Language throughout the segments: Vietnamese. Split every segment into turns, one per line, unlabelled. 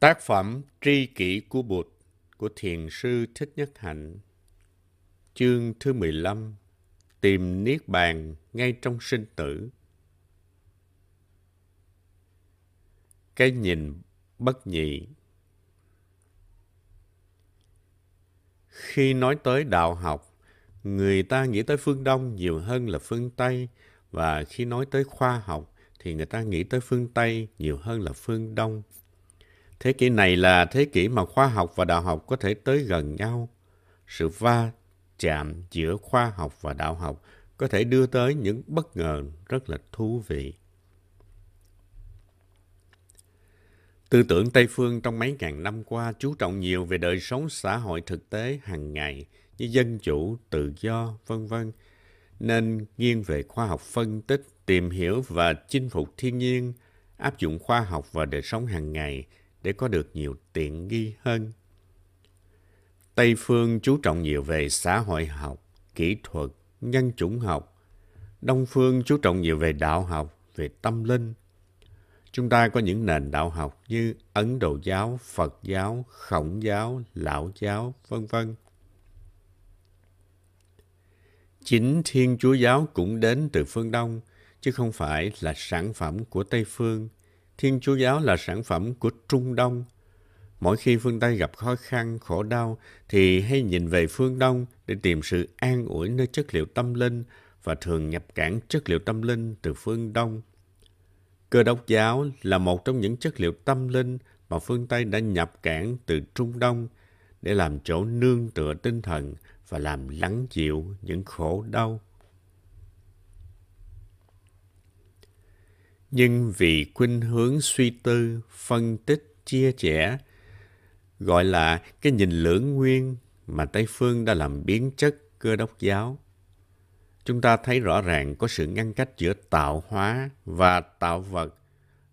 Tác phẩm Tri kỷ của Bụt của Thiền sư Thích Nhất Hạnh. Chương thứ 15 Tìm Niết Bàn ngay trong sinh tử. Cái nhìn bất nhị. Khi nói tới đạo học, người ta nghĩ tới phương Đông nhiều hơn là phương Tây, và khi nói tới khoa học thì người ta nghĩ tới phương Tây nhiều hơn là phương Đông. Thế kỷ này là thế kỷ mà khoa học và đạo học có thể tới gần nhau. Sự va chạm giữa khoa học và đạo học có thể đưa tới những bất ngờ rất là thú vị. Tư tưởng Tây phương trong mấy ngàn năm qua chú trọng nhiều về đời sống xã hội thực tế hàng ngày như dân chủ, tự do, vân vân, nên nghiêng về khoa học phân tích, tìm hiểu và chinh phục thiên nhiên, áp dụng khoa học vào đời sống hàng ngày để có được nhiều tiện nghi hơn. Tây phương chú trọng nhiều về xã hội học, kỹ thuật, nhân chủng học. Đông phương chú trọng nhiều về đạo học, về tâm linh. Chúng ta có những nền đạo học như Ấn Độ giáo, Phật giáo, Khổng giáo, Lão giáo, vân vân. Chính Thiên Chúa giáo cũng đến từ phương Đông, chứ không phải là sản phẩm của Tây phương. Thiên Chúa giáo là sản phẩm của Trung Đông. Mỗi khi phương Tây gặp khó khăn, khổ đau, thì hay nhìn về phương Đông để tìm sự an ủi nơi chất liệu tâm linh và thường nhập cản chất liệu tâm linh từ phương Đông. Cơ đốc giáo là một trong những chất liệu tâm linh mà phương Tây đã nhập cản từ Trung Đông để làm chỗ nương tựa tinh thần và làm lắng dịu những khổ đau. Nhưng vì khuynh hướng suy tư, phân tích, chia sẻ, gọi là cái nhìn lưỡng nguyên mà Tây Phương đã làm biến chất cơ đốc giáo. Chúng ta thấy rõ ràng có sự ngăn cách giữa tạo hóa và tạo vật.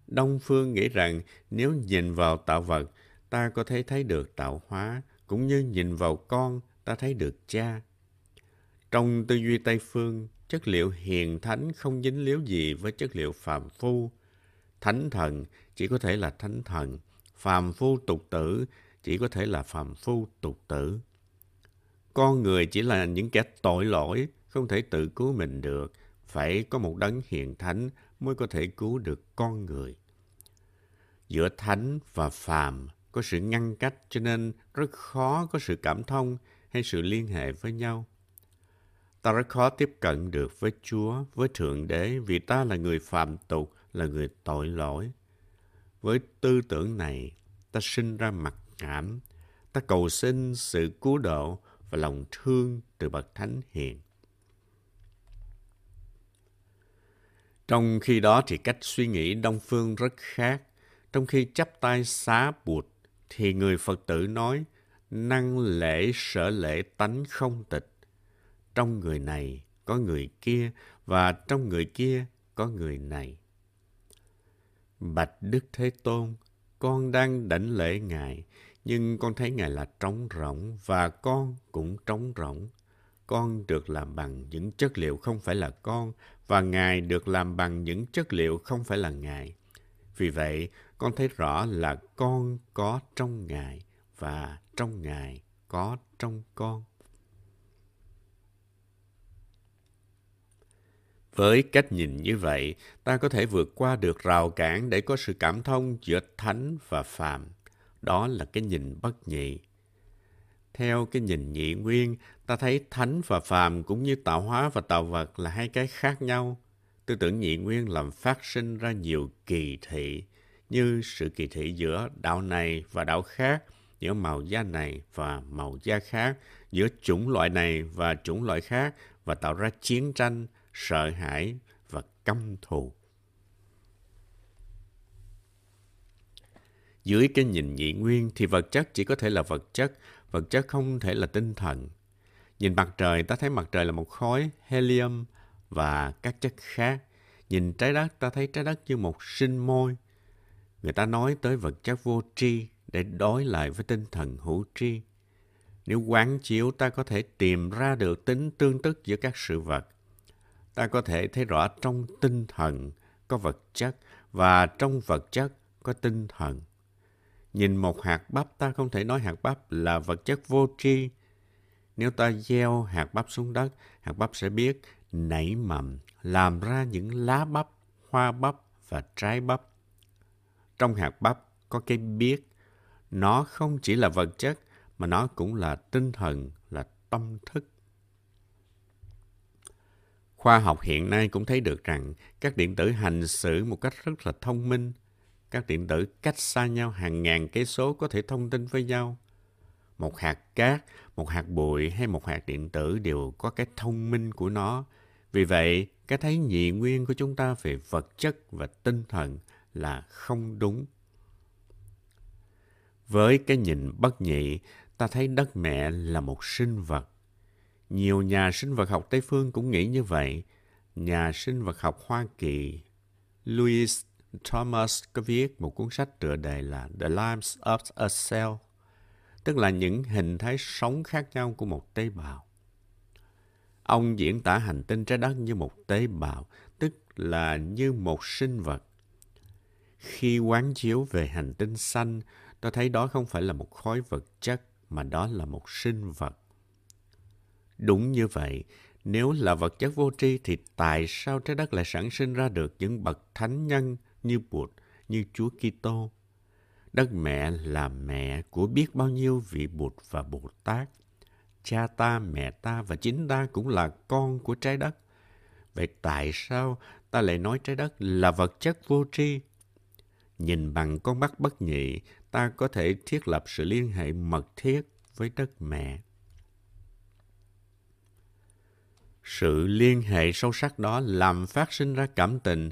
Đông Phương nghĩ rằng nếu nhìn vào tạo vật, ta có thể thấy được tạo hóa, cũng như nhìn vào con, ta thấy được cha. Trong tư duy Tây Phương, chất liệu hiền thánh không dính líu gì với chất liệu phàm phu. Thánh thần chỉ có thể là thánh thần, phàm phu tục tử chỉ có thể là phàm phu tục tử. Con người chỉ là những kẻ tội lỗi, không thể tự cứu mình được, phải có một đấng hiền thánh mới có thể cứu được con người. Giữa thánh và phàm có sự ngăn cách cho nên rất khó có sự cảm thông hay sự liên hệ với nhau. Ta rất khó tiếp cận được với Chúa, với Thượng Đế vì ta là người phạm tục, là người tội lỗi. Với tư tưởng này, ta sinh ra mặc cảm, ta cầu xin sự cứu độ và lòng thương từ bậc thánh hiền. Trong khi đó thì cách suy nghĩ đông phương rất khác. Trong khi chắp tay xá bụt, thì người Phật tử nói, năng lễ sở lễ tánh không tịch trong người này có người kia và trong người kia có người này. Bạch Đức Thế Tôn, con đang đảnh lễ Ngài, nhưng con thấy Ngài là trống rỗng và con cũng trống rỗng. Con được làm bằng những chất liệu không phải là con và Ngài được làm bằng những chất liệu không phải là Ngài. Vì vậy, con thấy rõ là con có trong Ngài và trong Ngài có trong con. Với cách nhìn như vậy, ta có thể vượt qua được rào cản để có sự cảm thông giữa thánh và phàm. Đó là cái nhìn bất nhị. Theo cái nhìn nhị nguyên, ta thấy thánh và phàm cũng như tạo hóa và tạo vật là hai cái khác nhau. Tư tưởng nhị nguyên làm phát sinh ra nhiều kỳ thị, như sự kỳ thị giữa đạo này và đạo khác, giữa màu da này và màu da khác, giữa chủng loại này và chủng loại khác và tạo ra chiến tranh, sợ hãi và căm thù. Dưới cái nhìn nhị nguyên thì vật chất chỉ có thể là vật chất, vật chất không thể là tinh thần. Nhìn mặt trời, ta thấy mặt trời là một khối helium và các chất khác. Nhìn trái đất, ta thấy trái đất như một sinh môi. Người ta nói tới vật chất vô tri để đối lại với tinh thần hữu tri. Nếu quán chiếu, ta có thể tìm ra được tính tương tức giữa các sự vật ta có thể thấy rõ trong tinh thần có vật chất và trong vật chất có tinh thần. Nhìn một hạt bắp, ta không thể nói hạt bắp là vật chất vô tri. Nếu ta gieo hạt bắp xuống đất, hạt bắp sẽ biết nảy mầm, làm ra những lá bắp, hoa bắp và trái bắp. Trong hạt bắp có cái biết. Nó không chỉ là vật chất, mà nó cũng là tinh thần, là tâm thức. Khoa học hiện nay cũng thấy được rằng các điện tử hành xử một cách rất là thông minh. Các điện tử cách xa nhau hàng ngàn cây số có thể thông tin với nhau. Một hạt cát, một hạt bụi hay một hạt điện tử đều có cái thông minh của nó. Vì vậy, cái thấy nhị nguyên của chúng ta về vật chất và tinh thần là không đúng. Với cái nhìn bất nhị, ta thấy đất mẹ là một sinh vật. Nhiều nhà sinh vật học Tây Phương cũng nghĩ như vậy. Nhà sinh vật học Hoa Kỳ Louis Thomas có viết một cuốn sách tựa đề là The Lives of a Cell, tức là những hình thái sống khác nhau của một tế bào. Ông diễn tả hành tinh trái đất như một tế bào, tức là như một sinh vật. Khi quán chiếu về hành tinh xanh, tôi thấy đó không phải là một khối vật chất, mà đó là một sinh vật. Đúng như vậy, nếu là vật chất vô tri thì tại sao trái đất lại sản sinh ra được những bậc thánh nhân như Bụt, như Chúa Kitô? Đất mẹ là mẹ của biết bao nhiêu vị Bụt và Bồ Tát. Cha ta, mẹ ta và chính ta cũng là con của trái đất. Vậy tại sao ta lại nói trái đất là vật chất vô tri? Nhìn bằng con mắt bất nhị, ta có thể thiết lập sự liên hệ mật thiết với đất mẹ. Sự liên hệ sâu sắc đó làm phát sinh ra cảm tình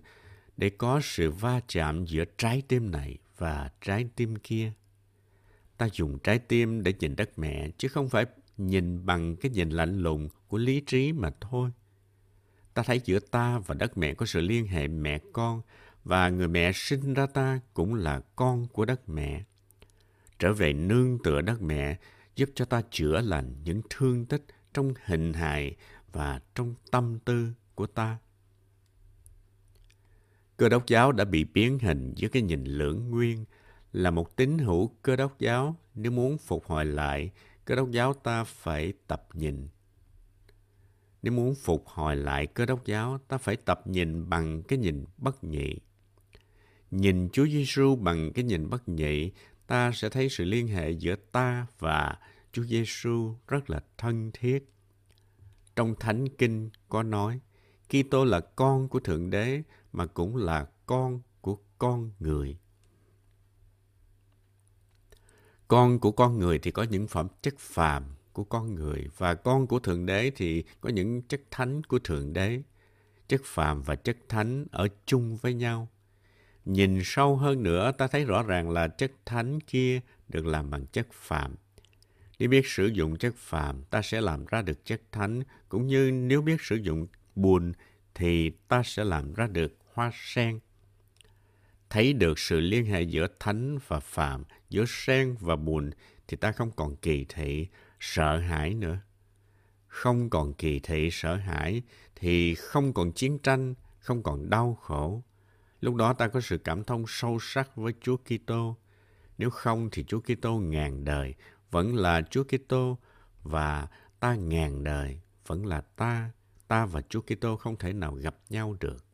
để có sự va chạm giữa trái tim này và trái tim kia. Ta dùng trái tim để nhìn đất mẹ, chứ không phải nhìn bằng cái nhìn lạnh lùng của lý trí mà thôi. Ta thấy giữa ta và đất mẹ có sự liên hệ mẹ con, và người mẹ sinh ra ta cũng là con của đất mẹ. Trở về nương tựa đất mẹ giúp cho ta chữa lành những thương tích trong hình hài và trong tâm tư của ta. Cơ đốc giáo đã bị biến hình dưới cái nhìn lưỡng nguyên là một tín hữu cơ đốc giáo. Nếu muốn phục hồi lại, cơ đốc giáo ta phải tập nhìn. Nếu muốn phục hồi lại cơ đốc giáo, ta phải tập nhìn bằng cái nhìn bất nhị. Nhìn Chúa Giêsu bằng cái nhìn bất nhị, ta sẽ thấy sự liên hệ giữa ta và Chúa Giêsu rất là thân thiết trong Thánh Kinh có nói, Kitô là con của Thượng Đế mà cũng là con của con người. Con của con người thì có những phẩm chất phàm của con người và con của Thượng Đế thì có những chất thánh của Thượng Đế. Chất phàm và chất thánh ở chung với nhau. Nhìn sâu hơn nữa ta thấy rõ ràng là chất thánh kia được làm bằng chất phàm nếu biết sử dụng chất phàm, ta sẽ làm ra được chất thánh, cũng như nếu biết sử dụng buồn thì ta sẽ làm ra được hoa sen. Thấy được sự liên hệ giữa thánh và phàm, giữa sen và buồn thì ta không còn kỳ thị, sợ hãi nữa. Không còn kỳ thị, sợ hãi, thì không còn chiến tranh, không còn đau khổ. Lúc đó ta có sự cảm thông sâu sắc với Chúa Kitô. Nếu không thì Chúa Kitô ngàn đời vẫn là Chúa Kitô và ta ngàn đời vẫn là ta, ta và Chúa Kitô không thể nào gặp nhau được.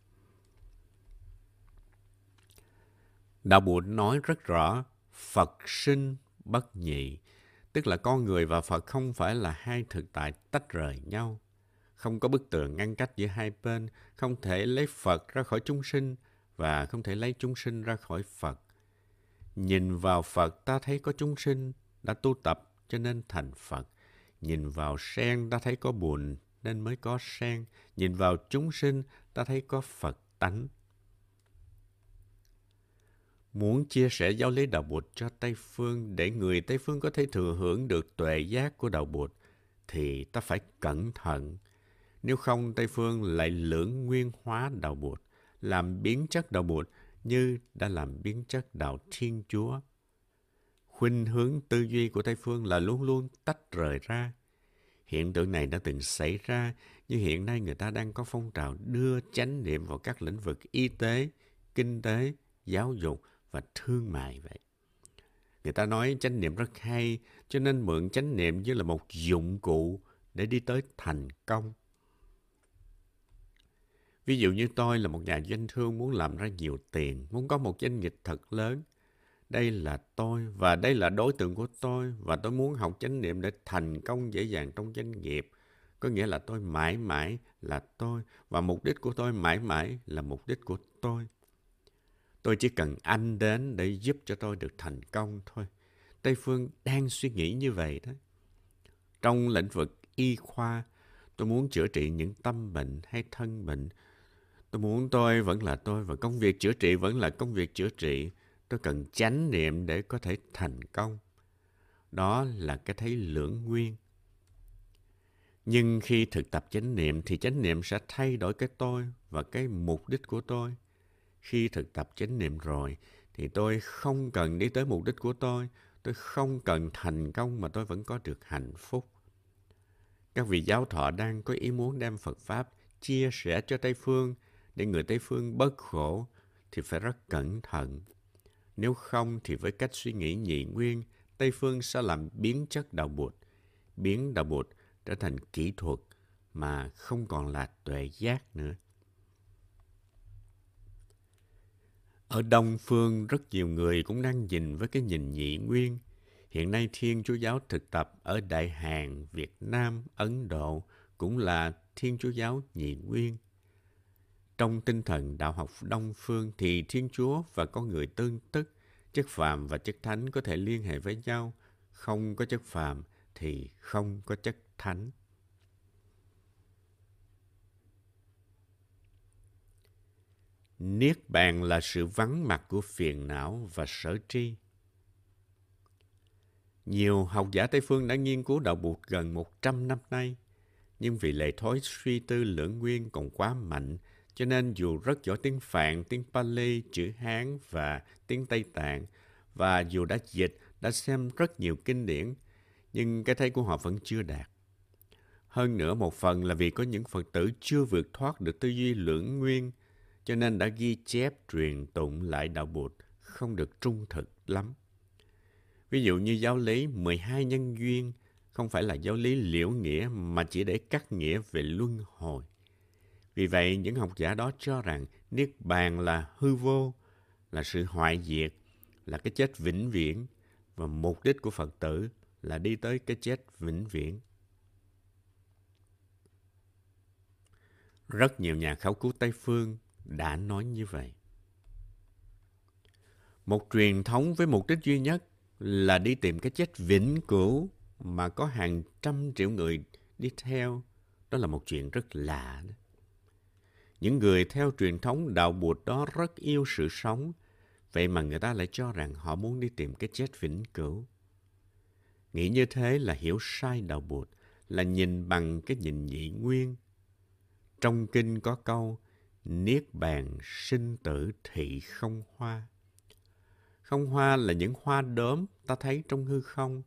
Đạo Bụt nói rất rõ, Phật sinh bất nhị, tức là con người và Phật không phải là hai thực tại tách rời nhau. Không có bức tường ngăn cách giữa hai bên, không thể lấy Phật ra khỏi chúng sinh và không thể lấy chúng sinh ra khỏi Phật. Nhìn vào Phật ta thấy có chúng sinh, đã tu tập cho nên thành Phật. Nhìn vào sen ta thấy có buồn nên mới có sen. Nhìn vào chúng sinh ta thấy có Phật tánh. Muốn chia sẻ giáo lý đạo Bụt cho Tây Phương để người Tây Phương có thể thừa hưởng được tuệ giác của đạo Bụt thì ta phải cẩn thận. Nếu không Tây Phương lại lưỡng nguyên hóa đạo Bụt, làm biến chất đạo Bụt như đã làm biến chất đạo Thiên Chúa khuynh hướng tư duy của Tây phương là luôn luôn tách rời ra. Hiện tượng này đã từng xảy ra, nhưng hiện nay người ta đang có phong trào đưa chánh niệm vào các lĩnh vực y tế, kinh tế, giáo dục và thương mại vậy. Người ta nói chánh niệm rất hay, cho nên mượn chánh niệm như là một dụng cụ để đi tới thành công. Ví dụ như tôi là một nhà doanh thương muốn làm ra nhiều tiền, muốn có một doanh nghiệp thật lớn. Đây là tôi và đây là đối tượng của tôi và tôi muốn học chánh niệm để thành công dễ dàng trong doanh nghiệp. Có nghĩa là tôi mãi mãi là tôi và mục đích của tôi mãi mãi là mục đích của tôi. Tôi chỉ cần anh đến để giúp cho tôi được thành công thôi. Tây Phương đang suy nghĩ như vậy đó. Trong lĩnh vực y khoa, tôi muốn chữa trị những tâm bệnh hay thân bệnh. Tôi muốn tôi vẫn là tôi và công việc chữa trị vẫn là công việc chữa trị. Tôi cần chánh niệm để có thể thành công. Đó là cái thấy lưỡng nguyên. Nhưng khi thực tập chánh niệm thì chánh niệm sẽ thay đổi cái tôi và cái mục đích của tôi. Khi thực tập chánh niệm rồi thì tôi không cần đi tới mục đích của tôi, tôi không cần thành công mà tôi vẫn có được hạnh phúc. Các vị giáo thọ đang có ý muốn đem Phật Pháp chia sẻ cho Tây Phương để người Tây Phương bớt khổ thì phải rất cẩn thận. Nếu không thì với cách suy nghĩ nhị nguyên, Tây Phương sẽ làm biến chất đạo bụt, biến đạo bụt trở thành kỹ thuật mà không còn là tuệ giác nữa. Ở Đông Phương, rất nhiều người cũng đang nhìn với cái nhìn nhị nguyên. Hiện nay Thiên Chúa Giáo thực tập ở Đại Hàn, Việt Nam, Ấn Độ cũng là Thiên Chúa Giáo nhị nguyên. Trong tinh thần đạo học Đông Phương thì Thiên Chúa và con người tương tức, chất phàm và chất thánh có thể liên hệ với nhau. Không có chất phàm thì không có chất thánh. Niết bàn là sự vắng mặt của phiền não và sở tri. Nhiều học giả Tây Phương đã nghiên cứu đạo Bụt gần 100 năm nay, nhưng vì lệ thói suy tư lưỡng nguyên còn quá mạnh, cho nên dù rất giỏi tiếng Phạn, tiếng Pali, chữ Hán và tiếng Tây Tạng, và dù đã dịch, đã xem rất nhiều kinh điển, nhưng cái thấy của họ vẫn chưa đạt. Hơn nữa một phần là vì có những Phật tử chưa vượt thoát được tư duy lưỡng nguyên, cho nên đã ghi chép truyền tụng lại đạo Bụt không được trung thực lắm. Ví dụ như giáo lý 12 nhân duyên không phải là giáo lý liễu nghĩa mà chỉ để cắt nghĩa về luân hồi. Vì vậy, những học giả đó cho rằng Niết Bàn là hư vô, là sự hoại diệt, là cái chết vĩnh viễn và mục đích của Phật tử là đi tới cái chết vĩnh viễn. Rất nhiều nhà khảo cứu Tây Phương đã nói như vậy. Một truyền thống với mục đích duy nhất là đi tìm cái chết vĩnh cửu mà có hàng trăm triệu người đi theo. Đó là một chuyện rất lạ. Đó. Những người theo truyền thống đạo Bụt đó rất yêu sự sống, vậy mà người ta lại cho rằng họ muốn đi tìm cái chết vĩnh cửu. Nghĩ như thế là hiểu sai đạo Bụt, là nhìn bằng cái nhìn nhị nguyên. Trong kinh có câu, Niết bàn sinh tử thị không hoa. Không hoa là những hoa đốm ta thấy trong hư không.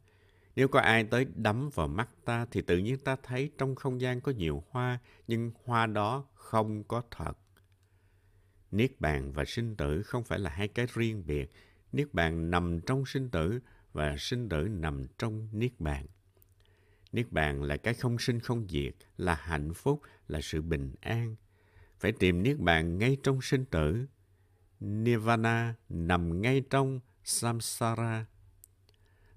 Nếu có ai tới đắm vào mắt ta thì tự nhiên ta thấy trong không gian có nhiều hoa, nhưng hoa đó không có thật. Niết bàn và sinh tử không phải là hai cái riêng biệt. Niết bàn nằm trong sinh tử và sinh tử nằm trong niết bàn. Niết bàn là cái không sinh không diệt, là hạnh phúc, là sự bình an. Phải tìm niết bàn ngay trong sinh tử. Nirvana nằm ngay trong samsara.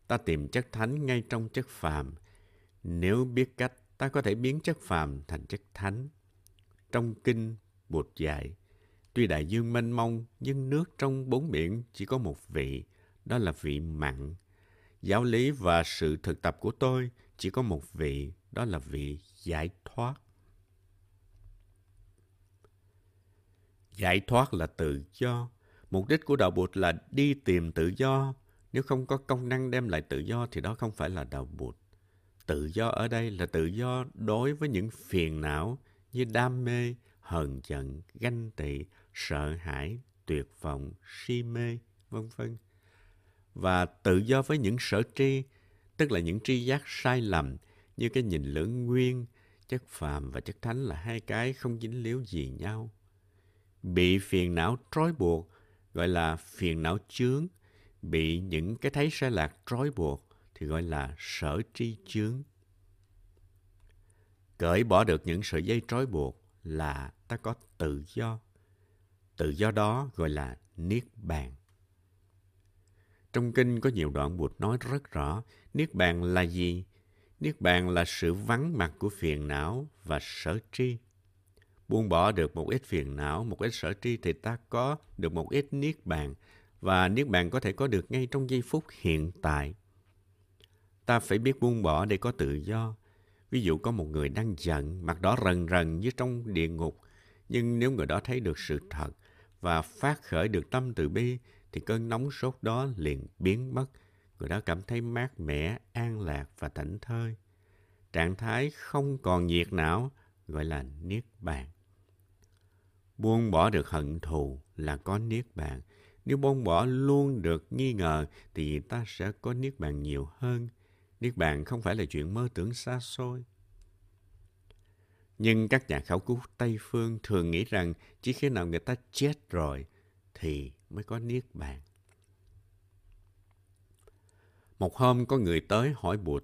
Ta tìm chất thánh ngay trong chất phàm. Nếu biết cách, ta có thể biến chất phàm thành chất thánh. Trong kinh, Bụt dạy, tuy đại dương mênh mông, nhưng nước trong bốn biển chỉ có một vị, đó là vị mặn. Giáo lý và sự thực tập của tôi chỉ có một vị, đó là vị giải thoát. Giải thoát là tự do. Mục đích của đạo Bụt là đi tìm tự do. Nếu không có công năng đem lại tự do thì đó không phải là đạo Bụt. Tự do ở đây là tự do đối với những phiền não như đam mê, hờn giận, ganh tị, sợ hãi, tuyệt vọng, si mê, vân vân. Và tự do với những sở tri, tức là những tri giác sai lầm như cái nhìn lưỡng nguyên, chất phàm và chất thánh là hai cái không dính líu gì nhau. Bị phiền não trói buộc gọi là phiền não chướng, bị những cái thấy sai lạc trói buộc thì gọi là sở tri chướng. Cởi bỏ được những sợi dây trói buộc là ta có tự do. Tự do đó gọi là Niết Bàn. Trong kinh có nhiều đoạn Bụt nói rất rõ Niết Bàn là gì? Niết Bàn là sự vắng mặt của phiền não và sở tri. Buông bỏ được một ít phiền não, một ít sở tri thì ta có được một ít Niết Bàn và Niết Bàn có thể có được ngay trong giây phút hiện tại. Ta phải biết buông bỏ để có tự do. Ví dụ có một người đang giận, mặt đỏ rần rần như trong địa ngục, nhưng nếu người đó thấy được sự thật và phát khởi được tâm từ bi thì cơn nóng sốt đó liền biến mất. Người đó cảm thấy mát mẻ, an lạc và thảnh thơi. Trạng thái không còn nhiệt não gọi là niết bàn. Buông bỏ được hận thù là có niết bàn. Nếu buông bỏ luôn được nghi ngờ thì ta sẽ có niết bàn nhiều hơn. Niết bàn không phải là chuyện mơ tưởng xa xôi. Nhưng các nhà khảo cứu Tây Phương thường nghĩ rằng chỉ khi nào người ta chết rồi thì mới có niết bàn. Một hôm có người tới hỏi Bụt,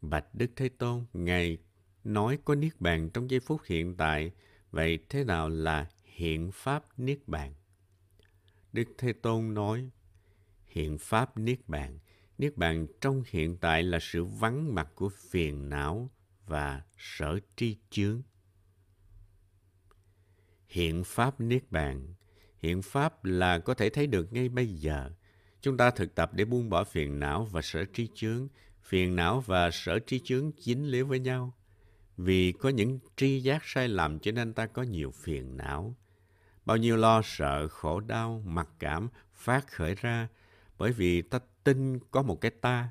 Bạch Đức Thế Tôn, Ngài nói có niết bàn trong giây phút hiện tại, vậy thế nào là hiện pháp niết bàn? Đức Thế Tôn nói, hiện pháp niết bàn, niết bàn trong hiện tại là sự vắng mặt của phiền não và sở tri chướng. Hiện pháp niết bàn Hiện pháp là có thể thấy được ngay bây giờ. Chúng ta thực tập để buông bỏ phiền não và sở tri chướng. Phiền não và sở tri chướng dính líu với nhau. Vì có những tri giác sai lầm cho nên ta có nhiều phiền não. Bao nhiêu lo sợ, khổ đau, mặc cảm phát khởi ra bởi vì ta tin có một cái ta,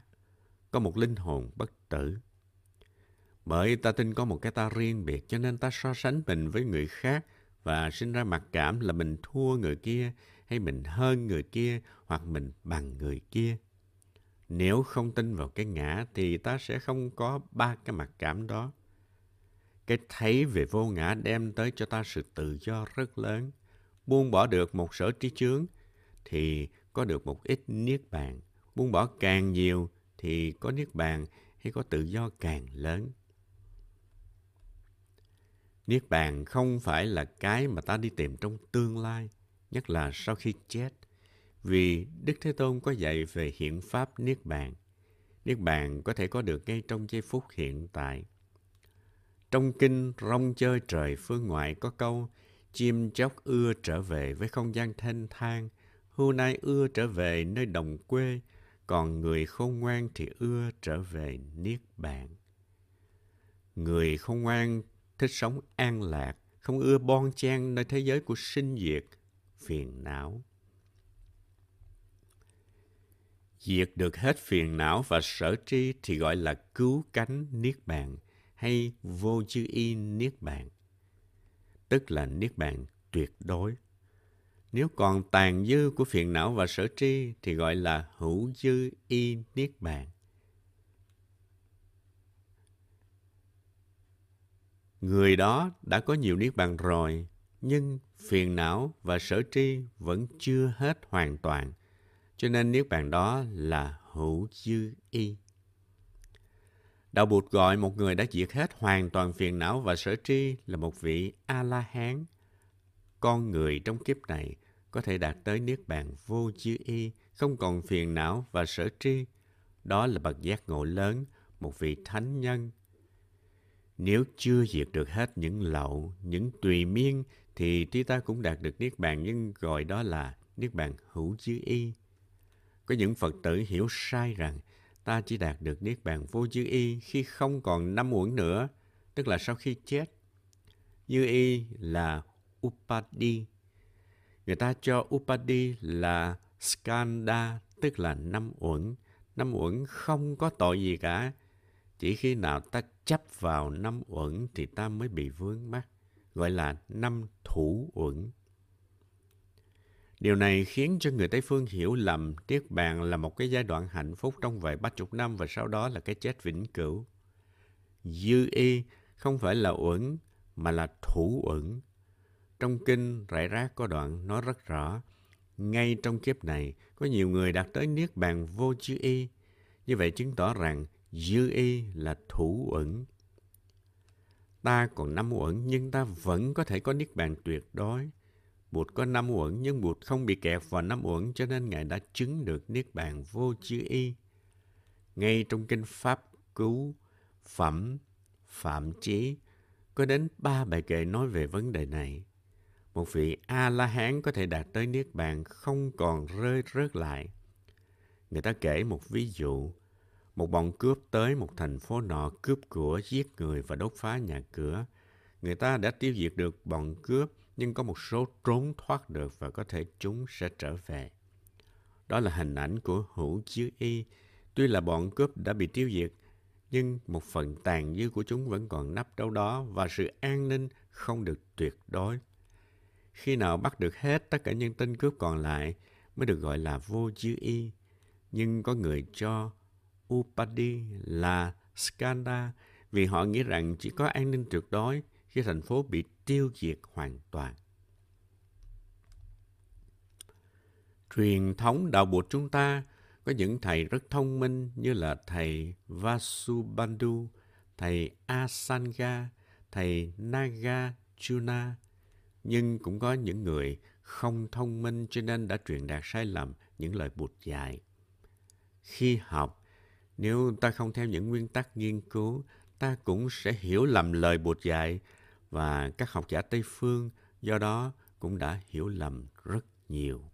có một linh hồn bất tử. Bởi ta tin có một cái ta riêng biệt cho nên ta so sánh mình với người khác và sinh ra mặc cảm là mình thua người kia hay mình hơn người kia hoặc mình bằng người kia. Nếu không tin vào cái ngã thì ta sẽ không có ba cái mặc cảm đó. Cái thấy về vô ngã đem tới cho ta sự tự do rất lớn. Buông bỏ được một sở trí chướng thì có được một ít niết bàn. Buông bỏ càng nhiều thì có niết bàn hay có tự do càng lớn. Niết bàn không phải là cái mà ta đi tìm trong tương lai, nhất là sau khi chết. Vì Đức Thế Tôn có dạy về hiện pháp Niết bàn. Niết bàn có thể có được ngay trong giây phút hiện tại. Trong kinh Rong chơi trời phương ngoại có câu Chim chóc ưa trở về với không gian thanh thang, hưu nai ưa trở về nơi đồng quê, còn người khôn ngoan thì ưa trở về Niết bàn. Người khôn ngoan thích sống an lạc, không ưa bon chen nơi thế giới của sinh diệt, phiền não. Diệt được hết phiền não và sở tri thì gọi là cứu cánh niết bàn hay vô chư y niết bàn, tức là niết bàn tuyệt đối. Nếu còn tàn dư của phiền não và sở tri thì gọi là hữu dư y niết bàn. Người đó đã có nhiều niết bàn rồi, nhưng phiền não và sở tri vẫn chưa hết hoàn toàn. Cho nên niết bàn đó là hữu dư y. Đạo Bụt gọi một người đã diệt hết hoàn toàn phiền não và sở tri là một vị A-la-hán. Con người trong kiếp này có thể đạt tới niết bàn vô chư y, không còn phiền não và sở tri. Đó là bậc giác ngộ lớn, một vị thánh nhân nếu chưa diệt được hết những lậu, những tùy miên, thì tuy ta cũng đạt được Niết Bàn nhưng gọi đó là Niết Bàn hữu chữ y. Có những Phật tử hiểu sai rằng ta chỉ đạt được Niết Bàn vô dư y khi không còn năm uẩn nữa, tức là sau khi chết. Như y là Upadi. Người ta cho Upadi là Skanda, tức là năm uẩn. Năm uẩn không có tội gì cả, chỉ khi nào ta chấp vào năm uẩn thì ta mới bị vướng mắc, gọi là năm thủ uẩn. Điều này khiến cho người Tây Phương hiểu lầm Niết Bàn là một cái giai đoạn hạnh phúc trong vài ba chục năm và sau đó là cái chết vĩnh cửu. Dư y không phải là uẩn mà là thủ uẩn. Trong kinh rải rác có đoạn nói rất rõ, ngay trong kiếp này có nhiều người đạt tới niết bàn vô dư y. Như vậy chứng tỏ rằng dư y là thủ uẩn. Ta còn năm uẩn nhưng ta vẫn có thể có niết bàn tuyệt đối. Bụt có năm uẩn nhưng Bụt không bị kẹt vào năm uẩn cho nên Ngài đã chứng được niết bàn vô chư y. Ngay trong kinh Pháp Cứu, Phẩm, Phạm Chí có đến ba bài kệ nói về vấn đề này. Một vị A-la-hán có thể đạt tới Niết Bàn không còn rơi rớt lại. Người ta kể một ví dụ. Một bọn cướp tới một thành phố nọ cướp của, giết người và đốt phá nhà cửa. Người ta đã tiêu diệt được bọn cướp, nhưng có một số trốn thoát được và có thể chúng sẽ trở về. Đó là hình ảnh của hữu chứ y. Tuy là bọn cướp đã bị tiêu diệt, nhưng một phần tàn dư của chúng vẫn còn nắp đâu đó và sự an ninh không được tuyệt đối. Khi nào bắt được hết tất cả những tên cướp còn lại mới được gọi là vô chứ y. Nhưng có người cho Upadi là Skanda vì họ nghĩ rằng chỉ có an ninh tuyệt đối khi thành phố bị tiêu diệt hoàn toàn. Truyền thống đạo Bụt chúng ta có những thầy rất thông minh như là thầy Vasubandhu, thầy Asanga, thầy Nagarjuna, nhưng cũng có những người không thông minh cho nên đã truyền đạt sai lầm những lời Bụt dạy. Khi học, nếu ta không theo những nguyên tắc nghiên cứu, ta cũng sẽ hiểu lầm lời Bụt dạy và các học giả Tây Phương do đó cũng đã hiểu lầm rất nhiều.